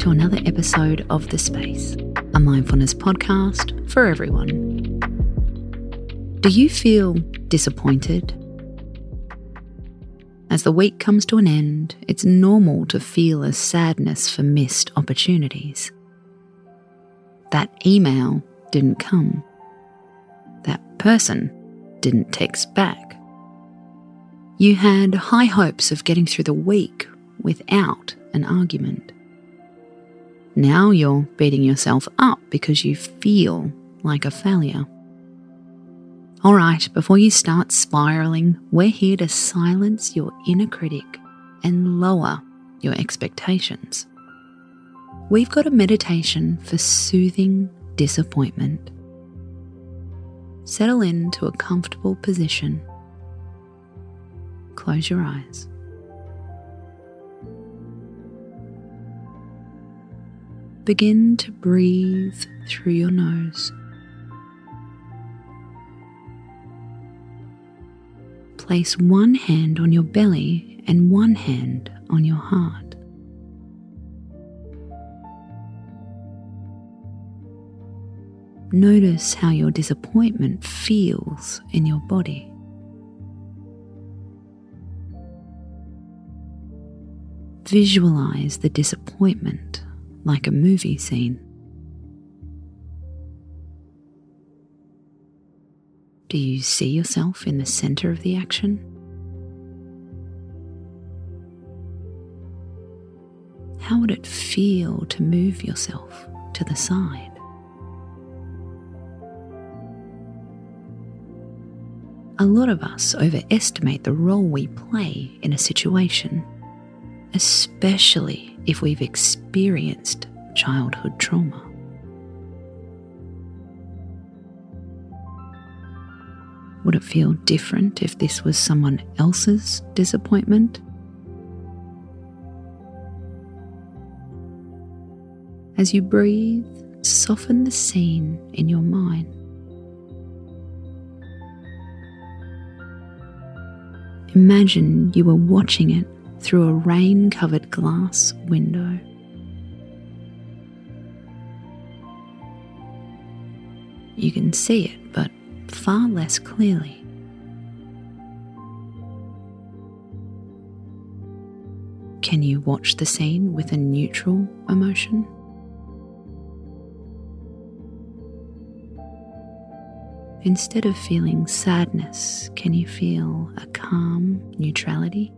to another episode of The Space, a mindfulness podcast for everyone. Do you feel disappointed? As the week comes to an end, it's normal to feel a sadness for missed opportunities. That email didn't come. That person didn't text back. You had high hopes of getting through the week without an argument. Now you're beating yourself up because you feel like a failure. All right, before you start spiraling, we're here to silence your inner critic and lower your expectations. We've got a meditation for soothing disappointment. Settle into a comfortable position. Close your eyes. Begin to breathe through your nose. Place one hand on your belly and one hand on your heart. Notice how your disappointment feels in your body. Visualize the disappointment like a movie scene. Do you see yourself in the center of the action? How would it feel to move yourself to the side? A lot of us overestimate the role we play in a situation, especially if we've experienced childhood trauma. Would it feel different if this was someone else's disappointment? As you breathe, soften the scene in your mind. Imagine you were watching it through a rain covered glass window. You can see it, but far less clearly. Can you watch the scene with a neutral emotion? Instead of feeling sadness, can you feel a calm neutrality?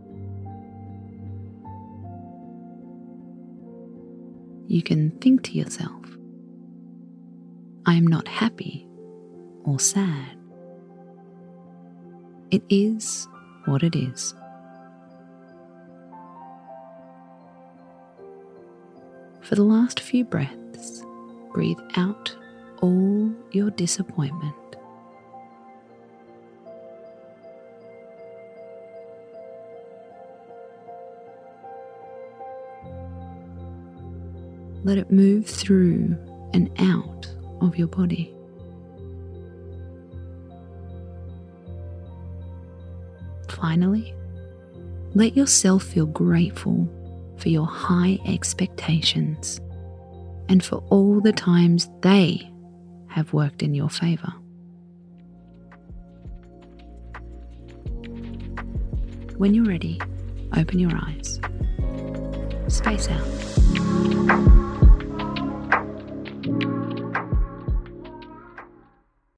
You can think to yourself, I am not happy or sad. It is what it is. For the last few breaths, breathe out all your disappointment. Let it move through and out of your body. Finally, let yourself feel grateful for your high expectations and for all the times they have worked in your favour. When you're ready, open your eyes. Space out.